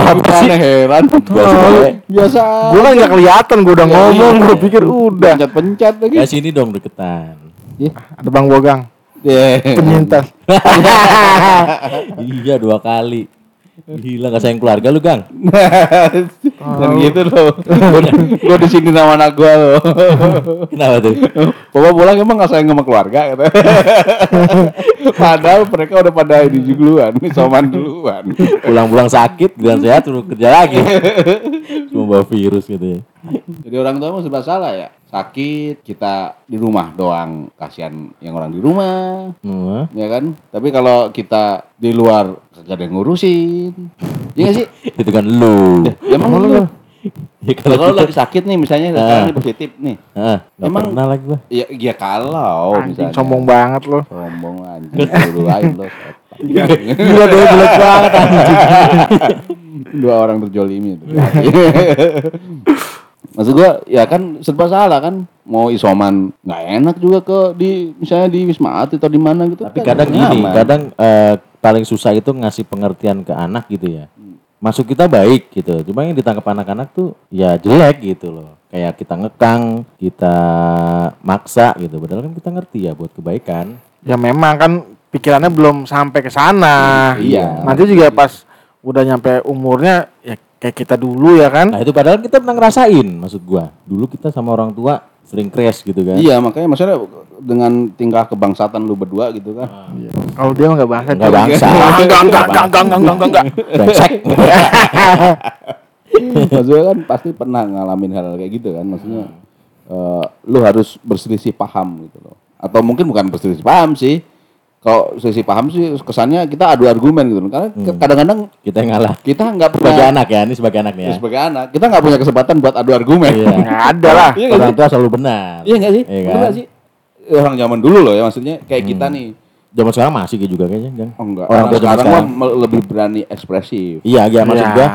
Gimana heran? Biasa. Biasa. Gue kan nggak kelihatan, gue udah ngomong, gue pikir udah. pencet-pencet lagi. Ya sini dong deketan. Ada Bang Bogang, Yeah. penyintas. iya dua kali. Gila gak sayang keluarga lu, Gang. Dan gitu loh. Gue di sini sama anak gue loh. Kenapa tuh? Bapak pulang emang gak sayang sama keluarga kata. Padahal mereka udah pada ini duluan, soman duluan. Pulang-pulang sakit, bilang sehat, suruh kerja lagi. Cuma bawa virus gitu ya. Jadi orang tua mah serba salah ya. Sakit kita di rumah doang, kasihan yang orang di rumah, Hmm. ya kan? Tapi kalau kita di luar kagak ada yang ngurusin. Iya gak sih? Itu kan lu. Ya, emang lu. Ya Kalau kalau lagi sakit nih misalnya Ah. sekarang ini positif nih. Ah, gak Emang- pernah lagi gua. Ya, ya kalau Anjing misalnya. sombong banget lo. Sombong anjing. Dulu lain lo. Gila dia jelek banget anjing. Dua orang terjolimi itu. Maksud gua ya kan serba salah kan mau isoman nggak enak juga ke di misalnya di Wisma Atlet atau di mana gitu. Tapi kan kadang gini, nyaman. kadang eh, paling susah itu ngasih pengertian ke anak gitu ya. Masuk kita baik gitu, cuma yang ditangkap anak-anak tuh ya jelek gitu loh. Kayak kita ngekang, kita maksa gitu. Padahal kan kita ngerti ya buat kebaikan. Ya memang kan pikirannya belum sampai ke sana. Iya. Nanti juga pas udah nyampe umurnya ya kayak kita dulu ya kan. Nah itu padahal kita pernah ngerasain, maksud gua. Dulu kita sama orang tua sering crash gitu kan. Iya makanya maksudnya dengan tingkah kebangsatan lu berdua gitu kan. Kalau dia nggak bahasa. Enggak bangsa. Enggak, enggak, enggak, enggak, enggak, enggak, enggak, enggak. Brengsek. Maksudnya kan pasti pernah ngalamin hal, -hal kayak gitu kan. Maksudnya eh, lu harus berselisih paham gitu loh. Atau mungkin bukan berselisih paham sih. Kalau selisih paham sih kesannya kita adu argumen gitu. Karena ke- kadang-kadang kita yang ngalah. kita nggak Sebagai punya anak ya, ini sebagai anak nih ya. sebagai anak kita nggak punya kesempatan buat adu argumen. Iya. Nggak ada lah. Iya Orang tua selalu benar. Iya nggak sih? Iya kan? nggak sih? Eh, Orang zaman dulu loh ya maksudnya kayak kita nih. Zaman sekarang masih gitu juga kayaknya, Gang. Oh enggak. Orang Orang sekarang mah sekarang. lebih berani ekspresif. Iya, iya maksud Iya. gua.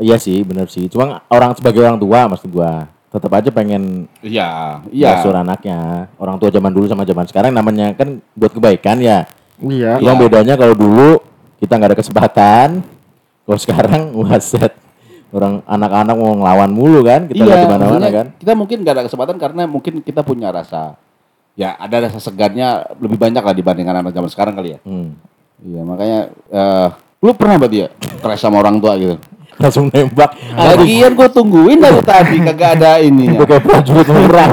Iya sih, bener sih. Cuma orang sebagai orang tua maksud gua tetap aja pengen Iya, iya. iya. anaknya. Orang tua zaman dulu sama zaman sekarang namanya kan buat kebaikan ya. Iya. Cuma Iya. bedanya kalau dulu kita nggak ada kesempatan. Kalau sekarang waset orang anak-anak mau ngelawan mulu kan, kita lihat di mana-mana kan. Kita mungkin gak ada kesempatan karena mungkin kita punya rasa ya ada rasa segarnya lebih banyak lah dibandingkan anak zaman sekarang kali ya. Hmm. Iya, makanya eh lu pernah berarti ya crash sama orang tua gitu? Langsung nembak. Lagian gue tungguin dari tadi kagak ada ininya. Gue kayak prajurit perang.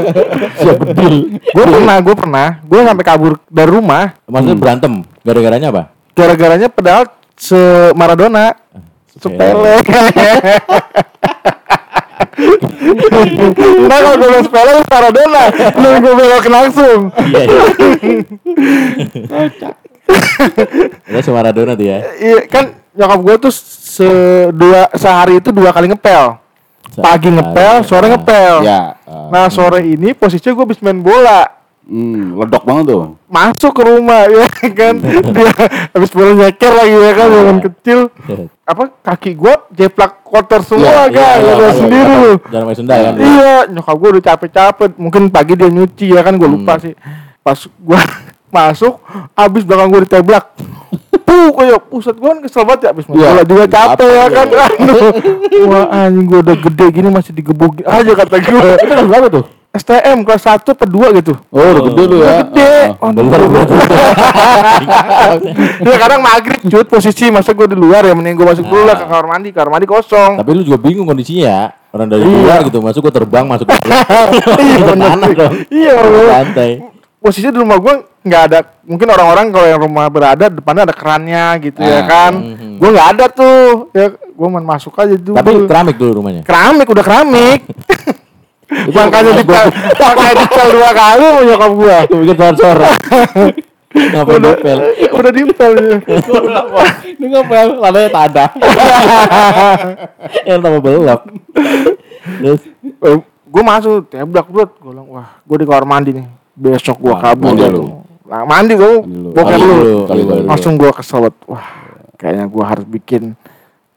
Siap bedil. Gue pernah, gue pernah, gue sampai kabur dari rumah. Maksudnya berantem. Gara-garanya apa? Gara-garanya pedal se Maradona. Sepele. nah kalau gue sepele Maradona, lu gue belokin langsung. Iya. iya. Itu sama Maradona tuh ya. Iya kan nyokap gue tuh se dua sehari itu dua kali ngepel. Pagi ngepel, sore ngepel. Ya. eh, Nah sore ini posisinya gue habis main bola. hmm, ledok banget tuh. Masuk ke rumah ya kan. Dia habis bola nyeker lagi ya kan zaman kecil. Apa kaki gue jeplak kotor semua Iya, kan. iya, Lu iya, sendiri iya. lu. Sunda kan. Iya, nyokap gue udah capek-capek. Mungkin pagi dia nyuci ya kan, gue lupa sih. Pas gue masuk, abis belakang gue diteblak. Puh, kayak pusat gue kan kesel banget ya. Abis main Iya, bola juga capek ya kan. iya. Aduh. Wah anjing gue udah gede gini masih digebuk aja kata gue. Itu kelas berapa tuh? STM kelas 1 apa 2 gitu. Oh, udah gede lu ya. Gede. Ah. Aduh. ya kadang maghrib cut posisi masa gue di luar ya mending gue masuk dulu lah ke kamar mandi kamar mandi kosong Tapi lu juga bingung kondisinya ya. Orang dari Iya. luar gitu masuk gua terbang masuk ke iya dong. iya bener. Santai. posisinya di rumah gue nggak ada mungkin orang-orang kalau yang rumah berada depannya ada kerannya gitu ya Ah, kan mhm. gue nggak ada tuh ya gue main masuk aja dulu Tapi keramik dulu rumahnya. keramik udah keramik makanya dipel makanya dipel dua kali mau nyokap gue pikir sensor. Ngapain udah dipel? udah dipel ya. Ini ngepel, ladanya tada. Yang tambah belok. Terus gue masuk teblak bro gue bilang wah gue di kamar mandi nih besok gue Mandi kabur dulu nah, mandi gue dulu. dulu dulu, iya, dulu. langsung gue banget. wah kayaknya gue harus bikin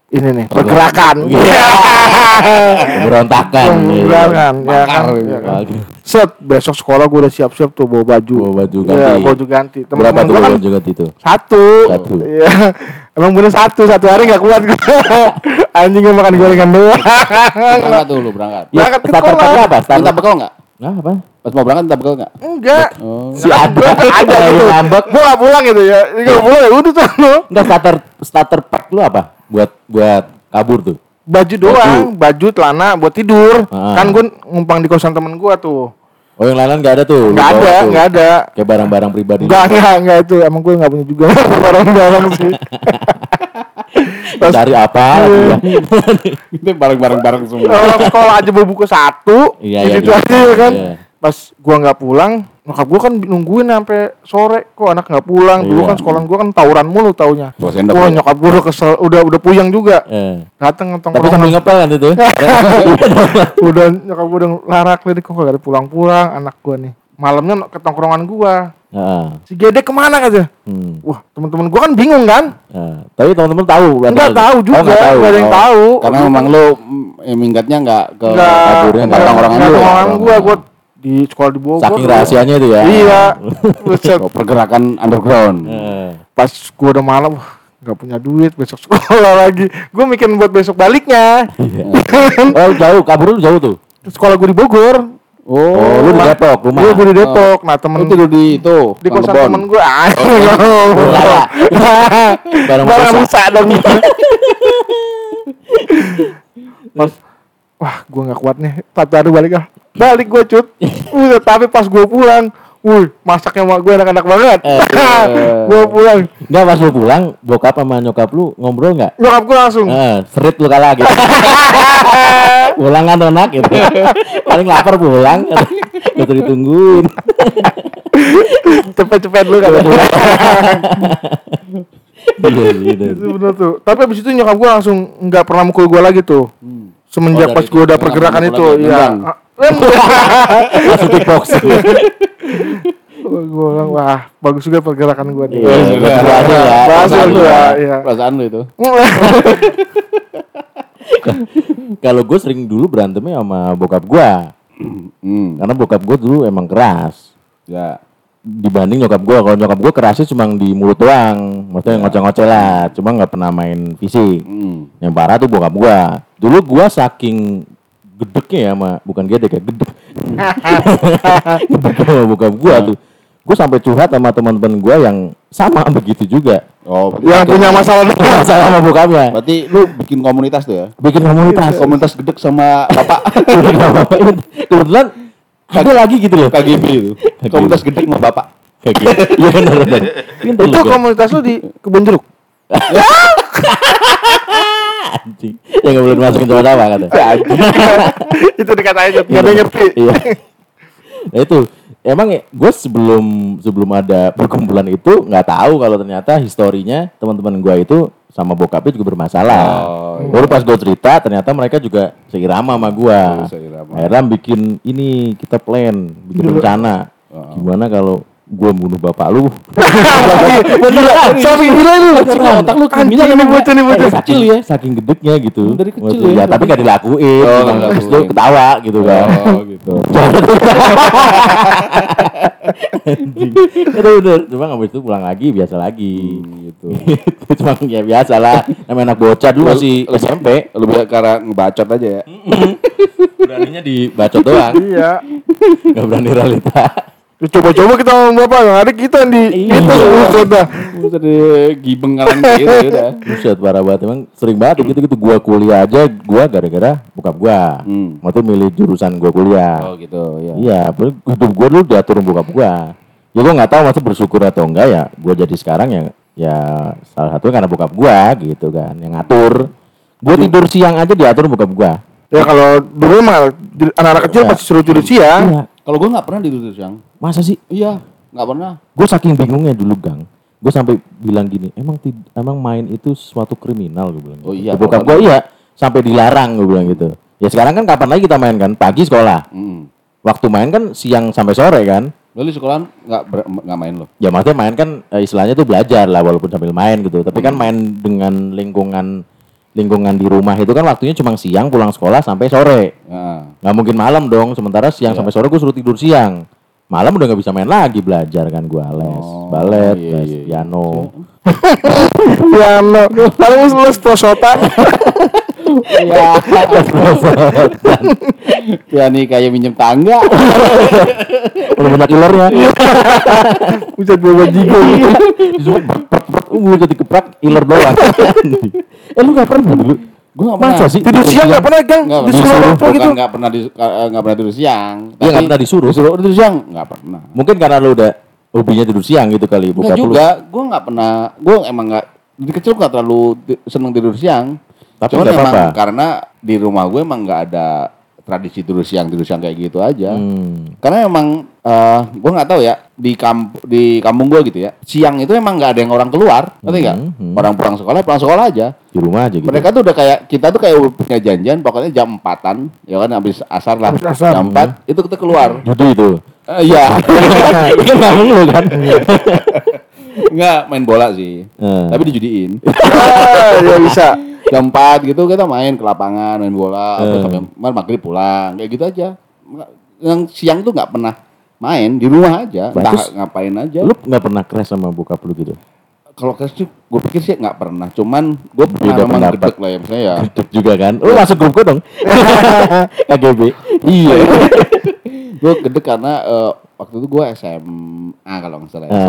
ini nih pergerakan Iya. Berontakan. ya kan, ya kan. Set besok sekolah gue udah siap-siap tuh bawa baju Bawa baju Iya, ganti. baju ganti Berapa temen-temen tuh gue kan baju ganti itu? satu Satu. Iya. Emang bener satu, satu hari nggak kuat gue. Anjing gue makan gorengan doang. Berangkat tuh lu berangkat. Ya, Berangkat ke starter sekolah. apa? Starter bekal nggak? Nah, apa? Pas mau berangkat bekal nggak? Enggak. Oh. Si ada ada gitu. ngambek. Gue gak pulang gitu ya. Gue gak pulang ya udah tuh. Enggak starter starter pack lu apa? Buat buat kabur tuh. Baju doang, baju, celana buat tidur. Ah. Kan gue ngumpang di kosan temen gue tuh. Oh yang lain nggak ada tuh. Nggak bawa ada, tuh. nggak ada. Kayak barang-barang pribadi. Enggak, enggak, enggak itu. Emang gue gak punya juga barang-barang sih. Pas- Cari apa? lagi ya? Itu bareng-bareng bareng semua. Kalau sekolah aja baru buku satu, Iya, gitu iya, aja ya kan. Iya. Pas gua nggak pulang, nyokap gua kan nungguin sampai sore kok anak nggak pulang. Dulu Iya. kan sekolah gua kan tawuran mulu taunya. Wah ya? nyokap gua udah kesel, udah udah puyeng juga. Eh. Dateng Tapi nongkrong, sambil ngepel kan itu. udah nyokap gua udah larak lirik kok gak ada pulang-pulang anak gua nih. Malamnya ke tongkrongan gua. Heeh. Si Gede ke mana katanya? Hmm. Wah teman-teman gua kan bingung kan? Nah, tapi teman-teman tahu. berarti. Nggak tahu juga, Oh, nggak tahu. nggak ada yang Oh. tahu. Karena memang lu mm, eh, minggatnya nggak ke Nggak, kaburnya nggak nggak tongkrongan nggak lu. ya? tongkrongan gua, gua di sekolah di Bogor. Saking rahasianya itu ya. Iya. Buset. Oh, pergerakan underground. Eh. pas gua udah malam nggak punya duit besok sekolah lagi gue mikir buat besok baliknya Oh jauh, kabur lu jauh tuh. sekolah gue di Bogor Oh, lu di Depok, rumah. gue di Depok nah Lu temen tidur di itu, di kosan temen gue ah Bola. Barang barang rusak. rusak dong pas wah gue nggak kuat nih satu hari balik ah balik gue cut udah tapi pas gue pulang Wih, masaknya mak gue enak-enak banget. Eh, gue pulang, Enggak pas lu pulang, bokap sama nyokap lu ngobrol nggak? nyokap gue langsung. Eh, serit lu kalah gitu. pulang kan enak gitu. Paling lapar pulang. Usah ditungguin. cepet-cepet lu kan. Iya gitu. tuh. Tapi abis itu nyokap gue langsung nggak pernah mukul gue lagi tuh. Semenjak Oh, pas gue udah pergerakan itu, mukul lagi, iya. nendang. Langsung kickbox. gue bilang wah bagus juga pergerakan gue nih. Iya, betul aja ya. Berhasil Perasaan lu ya. iya. Perasaan lu itu. Kalau gue sering dulu berantemnya sama bokap gua. Hmm. Karena bokap gue dulu emang keras. Ya. Dibanding nyokap gua, kalau nyokap gua kerasnya cuma di mulut doang. Maksudnya ngoceh-ngoceh lah, cuma nggak pernah main fisik. Hmm. Yang parah tuh bokap gua. Dulu gua saking gedeknya ya sama bukan gedek ya, gedek. gedek sama bokap gua tuh. Gua sampai curhat sama teman-teman gua yang sama begitu juga. Oh, Yang itu- punya masalah Masalah sama bokapnya. Berarti lu bikin komunitas tuh ya? Bikin komunitas. Komunitas gedek sama bapak Kebetulan ada lagi gitu loh. KGB itu. Komunitas gedek sama bapak. Gitu. Iya benar benar. Itu komunitas lu di kebun jeruk. Anjing. Ya nggak boleh dimasukin sama-sama kata. itu dikatain nggak ada yang ngerti. Iya. Nah itu emang gue sebelum sebelum ada perkumpulan itu nggak tahu kalau ternyata historinya teman-teman gue itu sama bokapnya juga bermasalah. Oh, iya. Baru pas gue cerita ternyata mereka juga seirama sama gue. Oh, seirama. Akhirnya bikin ini kita plan, bikin rencana. Oh. Gimana kalau gue bunuh bapak lu? Beneran, sampai gila lu. Otak lu kriminal ini bocah nih bocah. Kecil ya. Saking gedeknya gitu. Dari kecil Waktu- ya. ya. tapi gak dilakuin. Oh, itu dilakuin. ketawa gitu kan. Oh, gitu. Itu bener. Cuma habis itu pulang lagi biasa lagi. gitu. Itu Cuma ya biasa lah. Namanya anak bocah dulu masih Lu- SMP. Lebih karena ngebacot aja ya. Beraninya dibacot doang. Iya. Gak berani realita. Ya, Coba-coba kita ngomong bapak, yang ada kita di Iya. itu. Lu tadi gibeng ngalang gitu ya udah. Buset parah banget emang sering banget gitu-gitu gua kuliah aja gua gara-gara bokap gua. Hmm. Waktu milih jurusan gua kuliah. Oh gitu ya. Iya, padahal hidup gua dulu diatur bokap gua. Ya gua nggak tahu masa bersyukur atau enggak ya. Gua jadi sekarang ya ya salah satunya karena bokap gua gitu kan yang ngatur. Gua tidur siang aja diatur bokap gua. Ya kalau dulu mah di- anak-anak kecil Iya. pasti suruh tidur siang. Iya. Kalau gua nggak pernah tidur siang. Masa sih? Iya, nggak pernah. Gue saking bingungnya dulu gang. Gue sampai bilang gini, emang tid- emang main itu suatu kriminal gue bilang. Oh gitu. iya, Ke Bokap gue iya, sampai dilarang gue bilang gitu. Ya sekarang kan kapan lagi kita main kan? Pagi sekolah. Hmm. Waktu main kan siang sampai sore kan? Lu di sekolahan nggak nggak main lo? Ya maksudnya main kan eh, istilahnya tuh belajar lah walaupun sambil main gitu. Tapi kan main dengan lingkungan lingkungan di rumah itu kan waktunya cuma siang pulang sekolah sampai sore. Nah, Nggak mungkin malam dong. Sementara siang Iya. sampai sore gue suruh tidur siang. Malam udah nggak bisa main lagi belajar kan gue les Oh, balet, iya, les iya, iya. piano. piano paling lu les prosotan Iya. ya nih kayak minjem tangga. Kalau banyak ilernya. bisa dua bajigo Disuruh uh jadi keprak iler doang. eh lu gak pernah dulu? Gue gak Masa sih? tidur siang nggak pernah gang pernah disuruh, apa gitu bukan nggak pernah di eh, nggak pernah tidur siang. Iya, Tapi pernah disuruh. Disuruh tidur siang nggak pernah. Mungkin karena lu udah hobinya tidur siang gitu kali lu. juga, gue nggak pernah, gue emang nggak dari kecil nggak terlalu seneng tidur siang. Tapi Cuman emang karena di rumah gue emang nggak ada tradisi tidur siang tidur siang kayak gitu aja. Hmm. Karena emang eh gue nggak tahu ya di kamp di kampung gue gitu ya siang itu emang nggak ada yang orang keluar, ngerti nggak? Hmm, hmm. Orang pulang sekolah pulang sekolah aja. Di rumah aja gitu. Mereka tuh udah kayak kita tuh kayak punya janjian pokoknya jam empatan ya kan habis asar lah Habis asar. jam empat itu kita keluar. Judi itu. Eh, Iya. Kan ngomong lu kan. Enggak main bola sih. Eh. Tapi dijudiin. ya bisa jam 4 gitu kita main ke lapangan main bola Eh. sampai maghrib pulang kayak gitu aja yang siang tuh nggak pernah main di rumah aja entah Bagus. ngapain aja Lu nggak pernah crash sama bokap lu gitu? Kalau crash sih gue pikir sih nggak pernah cuman gue pernah Beda memang gedek lah ya misalnya ya Gedek juga kan. Lu masuk grup gua dong. KGB. iya gue gedek karena eh, waktu itu gue SMA kalau nggak salah ya. Eh.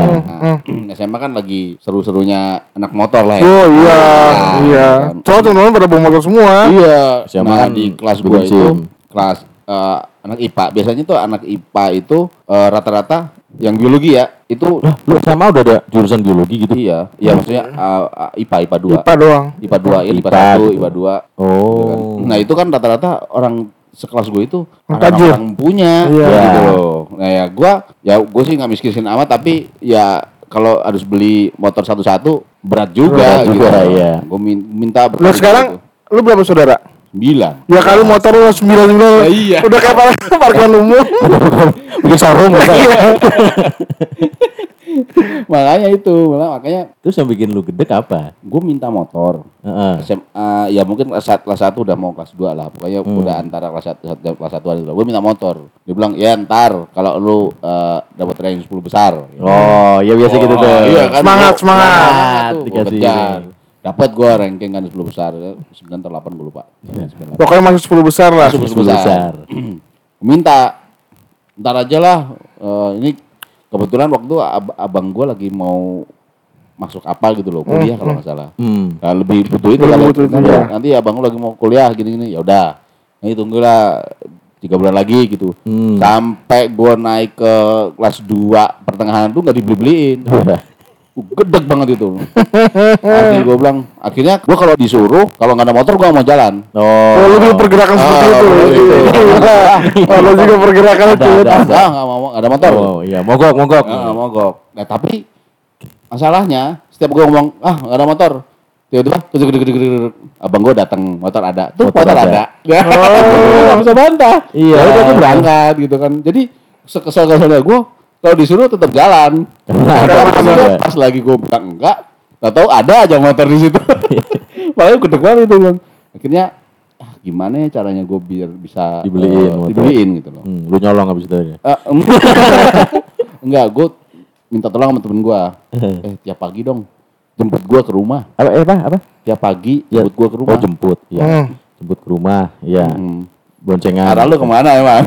SMA. SMA kan lagi seru-serunya anak motor lah ya oh iya Nah, iya kan. soalnya teman-teman pada bawa motor semua Iya, SMA nah, kan di kelas bensin. gua itu kelas eh, anak IPA. Biasanya tuh anak IPA itu eh, rata-rata yang biologi ya, itu Lah, lu sama udah ada jurusan biologi gitu? iya, iya maksudnya eh, eh, IPA IPA 2. IPA doang IPA 2, IPA, IPA 1, gitu. IPA 2. Oh. Nah, itu kan rata-rata orang sekelas gue itu Yang orang, tajir. orang punya Iya. gitu loh. Nah, ya gua ya gue sih nggak miskirin amat tapi ya kalau harus beli motor satu-satu berat juga Berat gitu. juga, iya. Gue minta lu sekarang gitu. lu berapa saudara sembilan. ya kali motor lu sembilan sembilan Ya, iya. udah kayak par- parkiran umum Bikin showroom kan? makanya itu makanya Terus yang bikin lu gedek apa? gue minta motor Heeh. SMA ya mungkin kelas sat- kelas satu udah mau kelas dua lah pokoknya udah antara kelas satu satu- kelas satu ada gue minta motor dia bilang ya ntar kalau lu eh, dapat ranking 10 besar Oh, ya biasa gitu tuh. iya kan Semangat, semangat. tuh, gua Dikasih. Dapat gue ranking kan 10 besar 9 atau 8 gue lupa Iya. 9, 8. pokoknya masuk 10 besar lah Masuk 10 besar. minta ntar aja lah eh, ini kebetulan waktu ab- abang gue lagi mau masuk apa gitu loh kuliah kalau nggak salah Hmm. Nah, lebih butuh itu Lebih kalau butuh itu, nanti, ya. nanti abang lu lagi mau kuliah gini-gini ya udah. Nah, tunggulah tiga bulan lagi gitu. Hmm. Sampai gua naik ke kelas 2 pertengahan tuh nggak dibeli-beliin. Udah. Gedek banget itu. akhirnya gua bilang, akhirnya gua kalau disuruh kalau nggak ada motor gua nggak mau jalan. Oh, Oh. lu juga pergerakan seperti Ah, itu. seperti itu. Oh, lu juga pergerakan Ada, itu. ada. Ah, nggak mau nggak ada motor. Oh, iya, mogok, mogok. Nggak nggak mogok. Nah tapi masalahnya setiap gua ngomong ah nggak ada motor, tiba-tiba gede gede gede gede abang gua datang motor ada, tuh Motor motor, ada. ada. Oh, nggak bisa bantah. Iya. Ya udah gua berangkat gitu kan. Jadi sekesal kesalnya gua kalau disuruh tetap jalan. Karena ada. pas lagi gua bilang enggak, nggak tahu ada aja motor di situ. Makanya gede banget itu bang. Akhirnya ah, gimana ya caranya gua biar bisa Dibeliin motor. dibeliin gitu loh. Hmm, lu nyolong habis itu ya. Em- enggak, gue minta tolong sama temen gue. Eh, tiap pagi dong, jemput gue ke rumah. Apa eh apa? Apa? Tiap pagi Ya. jemput gue ke rumah. Oh, jemput. Ya. Hmm. Jemput ke rumah. Ya. Hmm. Boncengan. Arah lu ke mana emang?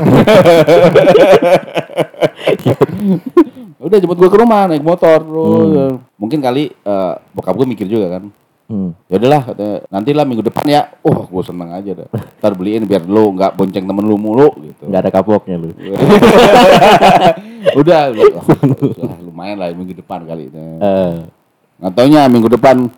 Udah jemput gue ke rumah naik motor. terus. Mungkin kali eh, bokap gue mikir juga kan. Hmm. Ya udahlah, nanti lah minggu depan ya. Oh, gue seneng aja dah. Ntar beliin biar lu nggak bonceng temen lu mulu gitu. Enggak ada kapoknya lu. Udah, gua, "Ah, lumayan lah minggu depan kali. Eh, Nggak taunya minggu depan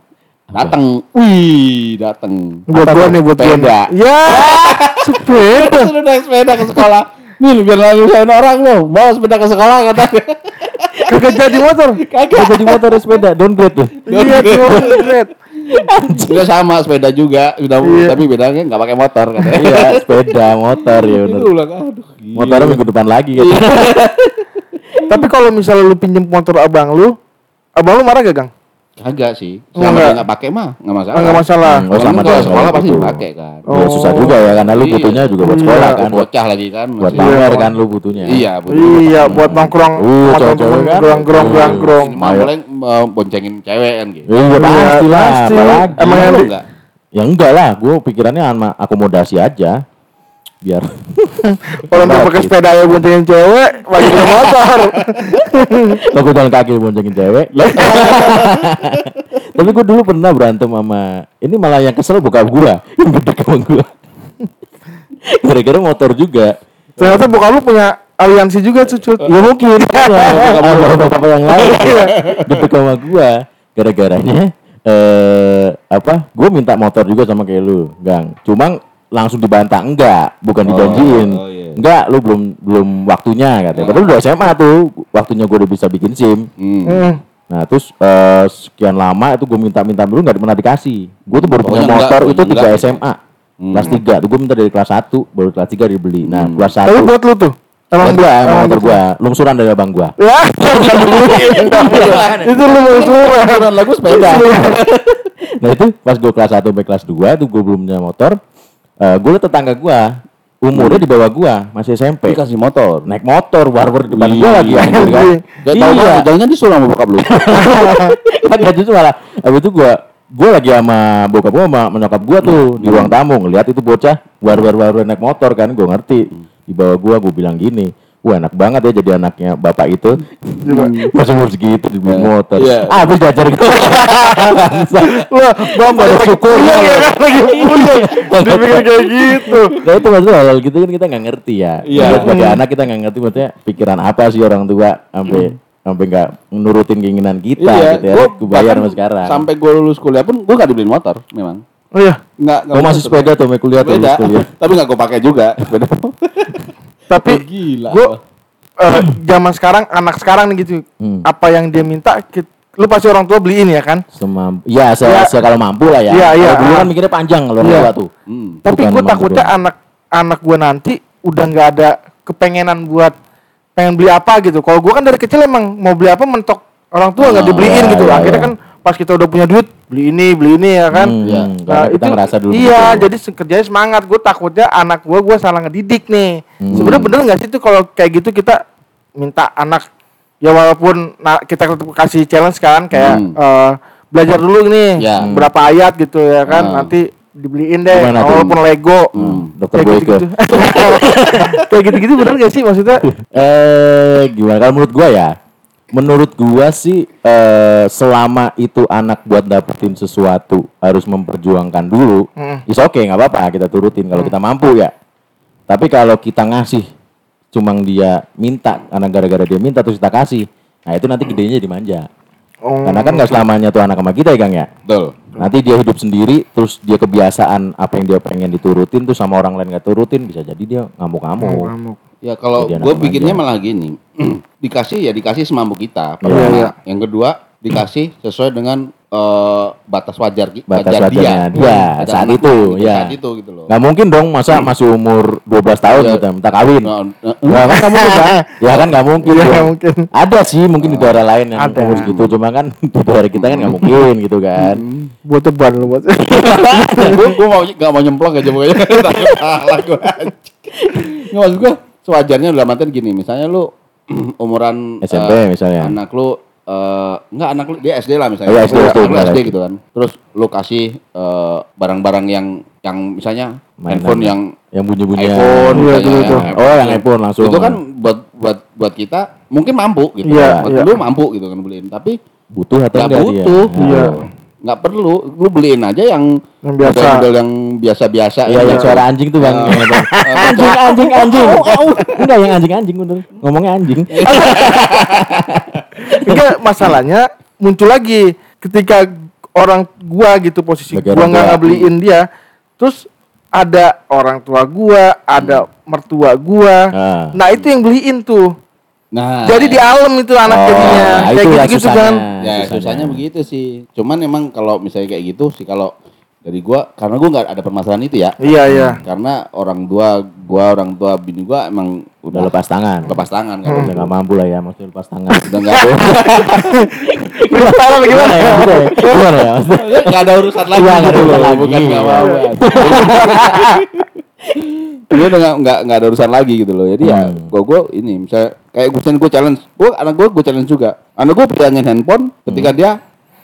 datang, wih datang. Buat gua nih, buat sepeda. Ya, sepeda. Sudah naik sepeda ke sekolah. Nih lu biar nyusahin orang lo, bawa sepeda ke sekolah katanya. Kagak jadi motor. Kagak jadi motor dan sepeda, downgrade tuh. Iya, downgrade. Udah sama sepeda juga, udah Iya. tapi bedanya nggak pakai motor katanya. Iya, sepeda, motor ya bener. Itu ulang aduh. gila. Motornya minggu depan lagi kan. Tapi kalau misalnya lu pinjem motor abang lu, abang lu marah gak, Gang? Kagak sih. Oh, Selama dia nggak pakai mah nggak masalah. Oh, nggak masalah. Hmm, oh, sama dia, sekolah pasti dipakai kan. Ya, susah juga ya karena lu Iya. butuhnya juga buat Iya. sekolah kan. Bocah lagi kan. Buat masih- pamer Iya. kan lu butuhnya. Iya, butuh. Iya, buat nongkrong, Uh, cowok-cowok temen kan? gerong-gerong, Uh. gerong-gerong. Minimal paling eh, boncengin cewek kan gitu. Iya, pasti lah. pasti. apalagi. Emang yang enggak? Ya enggak lah, gue pikirannya sama akomodasi aja. Biar Kalau nggak pakai sepeda ya boncengin cewek, bagi ke motor. Aku jalan kaki boncengin cewek. Tapi gue dulu pernah berantem sama ini malah yang kesel bokap gua yang gede sama gua. Gara-gara motor juga. Ternyata bokap lu punya aliansi juga cucut. Ya mungkin sama bapak yang lain gede sama gua. Gara-garanya eh apa? Gue minta motor juga sama kayak lu, Gang. Cuma langsung dibantah enggak, bukan dijanjiin. oh, iya. Enggak, lu belum belum waktunya katanya. Padahal udah SMA tuh, waktunya gue udah bisa bikin SIM. Hmm. Hmm. Nah terus eh, sekian lama itu gue minta-minta dulu nggak pernah dikasih. Gue tuh baru punya Pokoknya enggak, motor itu tiga. SMA. Hmm. Kelas 3 tuh gue minta dari kelas 1 baru kelas 3 dibeli. Nah kelas 1 Tapi buat lu tuh. Emang gua, emang emang motor gua, lungsuran dari abang gua. Ya. Itu lu. Ukuran lagu sepeda. Nah itu pas gua kelas 1 sampai kelas 2 tuh gua belum punya motor. Eh gue tetangga gua, umurnya di bawah gua, masih SMP. Dikasih motor. Naik motor, barber di depan gua lagi kan. Gak tau Iya. jangan disuruh sama bokap lu. Kagak justru malah Habis itu gua gua lagi sama bokap gua sama menyokap gua tuh di ruang tamu ngeliat itu bocah baru-baru naik motor kan gua ngerti di bawah gua gua bilang gini Wah enak banget ya jadi anaknya bapak itu Masih umur segitu dibeli Iya. motor Iya. Ah habis diajar gitu Wah, bapak Ada syukur. Iya, iya kan lagi punya. Dibikin kayak gitu. Nah itu maksudnya hal gitu kan kita nggak ngerti ya Iya. Sebagai anak kita nggak ngerti maksudnya pikiran apa sih orang tua Sampai sampai nggak nurutin keinginan kita gitu ya Gue bayar sama sekarang Sampai gue lulus kuliah pun gue gak dibeliin motor, memang. Oh iya. Nggak, nggak Kau masih sepeda tuh, mau kuliah tuh kuliah tapi nggak gue pakai juga. Sepeda. Tapi gila. gua eh, zaman sekarang anak sekarang nih gitu. Hmm. Apa yang dia minta kit- lu pasti orang tua beliin ya kan? Semampu, ya, se, Ya. se- kalau mampu lah ya. Iya, iya. Dulu kan mikirnya panjang kalau orang Iya. tua tuh. Hmm. Tapi gue takutnya doang. anak anak gue nanti udah nggak ada kepengenan buat pengen beli apa gitu. Kalau gue kan dari kecil emang mau beli apa mentok orang tua nggak Oh, dibeliin iya, gitu. iya, Akhirnya iya. kan pas kita udah punya duit beli ini beli ini ya kan. Hmm, Iya. karena kita ngerasa dulu Iya, begitu. jadi kerjanya semangat. Gue takutnya anak gue gue salah ngedidik nih. Hmm. Sebenarnya bener nggak sih tuh kalau kayak gitu kita minta anak ya walaupun na- kita tetap kasih challenge kan kayak Hmm. eh, belajar dulu nih Ya. berapa ayat gitu ya kan Hmm. nanti dibeliin deh Gimana tuh? walaupun Lego Hmm, Dokter kayak Boyke. gitu-gitu kayak gitu-gitu bener gak sih maksudnya Eh, gimana kalau menurut gua ya? Menurut gua sih eh, selama itu anak buat dapetin sesuatu harus memperjuangkan dulu. Hmm. Is oke, nggak apa-apa kita turutin kalau kita mampu ya. Tapi kalau kita ngasih cuma dia minta karena gara-gara dia minta terus kita kasih. Nah, itu nanti gedenya jadi manja. Oh, Karena kan nggak selamanya tuh anak sama kita ya, Kang ya. Betul. Nanti dia hidup sendiri, terus dia kebiasaan apa yang dia pengen diturutin tuh sama orang lain nggak turutin, bisa jadi dia ngamuk-ngamuk. ngamuk. Ya kalau gue pikirnya malah gini, dikasih ya dikasih semampu kita. Iya, Pertama, iya. yang kedua dikasih sesuai dengan eh, batas wajar Batas wajar wajarnya dia, Wajar saat anak itu, gitu, ya. Saat itu gitu loh. Nggak mungkin dong masa masih umur 12 tahun Iya. gitu minta kawin. Nah, eh, Nah, kan nggak mungkin kan? Ya kan nggak mungkin. Iya, dong. nggak mungkin. Ada sih mungkin di daerah lain yang Ada. umur segitu, cuma kan di daerah kita kan nggak mungkin gitu kan. buat teban lu buat gue mau gak mau nyemplung aja pokoknya salah gue nggak maksud gue sewajarnya dalam artian gini misalnya lu umuran SMP eh, misalnya. anak lu eh enggak anak lu dia SD lah misalnya Oh, iya, SD, SD, benar. SD gitu kan terus lu kasih eh, barang-barang yang yang misalnya Mainan. handphone yang Yang bunyi-bunyi. iPhone Iya, misalnya, betul, betul. yang Oh, yang iPhone langsung. itu kan buat buat buat kita mungkin mampu gitu Iya, buat iya. lu mampu gitu kan beliin tapi butuh atau nggak enggak butuh dia? Iya. Nggak perlu lu beliin aja yang Yang biasa. model-model yang biasa-biasa Iya, yang suara anjing tuh bang. Ada, anjing, anjing, anjing. Enggak yang anjing, anjing bener. Ngomongnya anjing. enggak masalahnya muncul lagi ketika orang gua gitu posisi Sebagai gua nggak tua. ngebeliin dia terus ada orang tua gua ada mertua gua Ah. nah itu yang beliin tuh nah jadi di alam itu anak Oh, jadinya nah, kayak itu ya gitu gitu susahnya. kan ya susahnya begitu sih cuman emang kalau misalnya kayak gitu sih kalau dari gua karena gua nggak ada permasalahan itu ya. Iya iya. Karena orang tua gua, orang tua bini gua emang Udah lepas tangan. lepas tangan kan. Udah nggak mampu lah ya, maksudnya lepas tangan. Udah nggak ada gimana ya? Gimana ya? Maksudnya, nggak ada urusan lagi. Iya, nggak ada gitu urusan lagi. Bukan nggak mau. Dia udah nggak nggak nggak ada urusan lagi gitu loh. Jadi ya Hmm. gua gua ini misalnya kayak gue gue challenge, gua anak gua gua challenge juga. Anak gua bilangin handphone ketika dia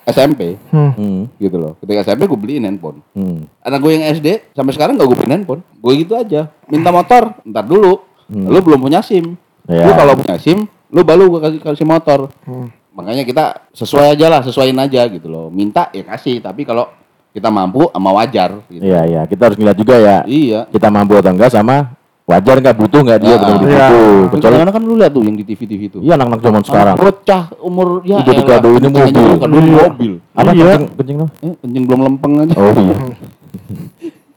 SMP Hmm. gitu loh. Ketika SMP gue beliin handphone. Hmm. Anak gue yang SD sampai sekarang gak gue beliin handphone. Gue gitu aja. Minta motor, ntar dulu. Lu belum punya SIM. Ya. Lu kalau punya SIM, lu baru gue kasih kasih motor. Hmm. Makanya kita sesuai aja lah, sesuaiin aja gitu loh. Minta ya kasih, tapi kalau kita mampu sama wajar gitu. Iya, iya. Kita harus ngeliat juga ya. Iya. Kita mampu atau enggak sama wajar nggak butuh nggak dia Ah, benar-benar iya. butuh. Kecuali Kecuali kan lu lihat tuh yang di TV-TV itu. iya anak-anak zaman sekarang. Anak bocah umur ya Udah dikadoin mobil. dikadoin Iya. mobil. Apa Iya. kencing kencing lo? Eh, kencing belum lempeng aja. Oh iya.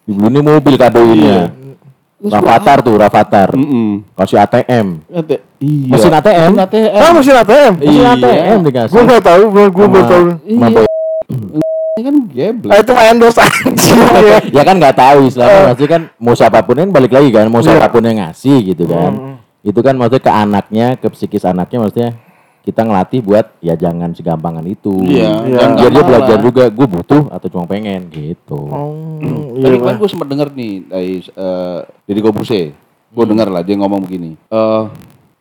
Dibeliin mobil kadoinnya. Terus Rafathar tuh, Rafathar. Mm-mm. Kasih ATM. Ate- Iya. Mesin ATM. Mesin ATM. Ah mesin ATM. Mesin Iya. ATM dikasih. nggak tahu, gue gue Sama- baru tahu. Iya. Ini kan geblek. Ah itu mah endorse anjing ya. ya kan nggak tahu istilahnya maksudnya kan mau siapa pun kan balik lagi kan mau Iya. siapa pun yang ngasih gitu kan Hmm. itu kan maksudnya ke anaknya ke psikis anaknya maksudnya kita ngelatih buat ya jangan segampangan itu Iya, dan biar dia belajar juga gue butuh atau cuma pengen gitu Oh, Tadi iya. kemarin Pak. gue sempat denger nih dari uh, Deddy Kobuse. Gue denger lah dia ngomong begini. Eh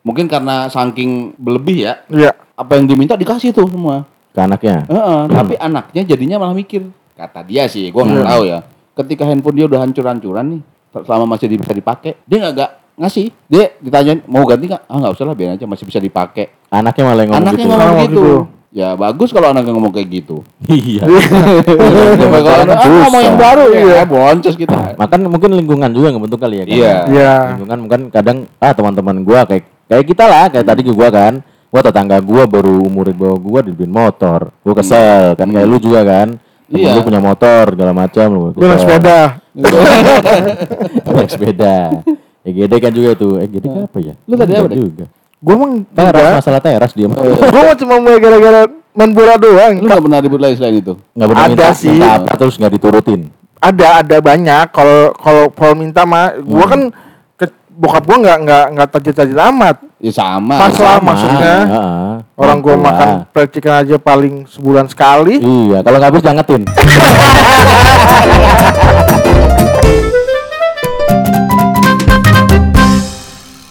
mungkin karena saking berlebih ya, Iya. apa yang diminta dikasih tuh semua. Ke anaknya Heeh, Tapi anaknya jadinya malah mikir. Kata dia sih, gue nggak tahu ya. Ketika handphone dia udah hancur-hancuran nih, selama masih bisa dipakai, dia nggak nggak ngasih. Dia ditanyain mau ganti nggak? Ah nggak usah lah, biar aja masih bisa dipakai. anaknya malah yang ngomong Anaknya gitu ngomong Oh, gitu. gitu. Ya bagus kalau anaknya ngomong kayak gitu. iya kalau Kan ah, ngomong yang baru ya, boncos kita. makan mungkin lingkungan juga yang bentuk kali ya kan? Iya. Iya. lingkungan mungkin kadang ah teman-teman gua kayak kayak kita lah kayak tadi gua kan gua tetangga gua baru umur di bawah gua dibeliin motor gua kesel kan kayak lu juga kan Temen Iya. lu punya motor segala macam lu Gue naik sepeda. naik sepeda ya gede kan juga tuh eh gede apa ya Lu tadi apa, juga Gue emang teras enggak. masalah teras dia mah Gue cuma mulai gara-gara main bola doang. Lu nggak pernah ribut lagi selain itu? nggak pernah Ada minta, sih. minta apa terus nggak diturutin Ada ada banyak. Kalau kalau kalau minta mah, gue Hmm. kan bokap gue nggak nggak nggak tajir-tajir amat. Ya sama. Pas lah maksudnya. heeh. Orang Gitu makan fried chicken aja paling sebulan sekali. iya kalau nggak habis jangetin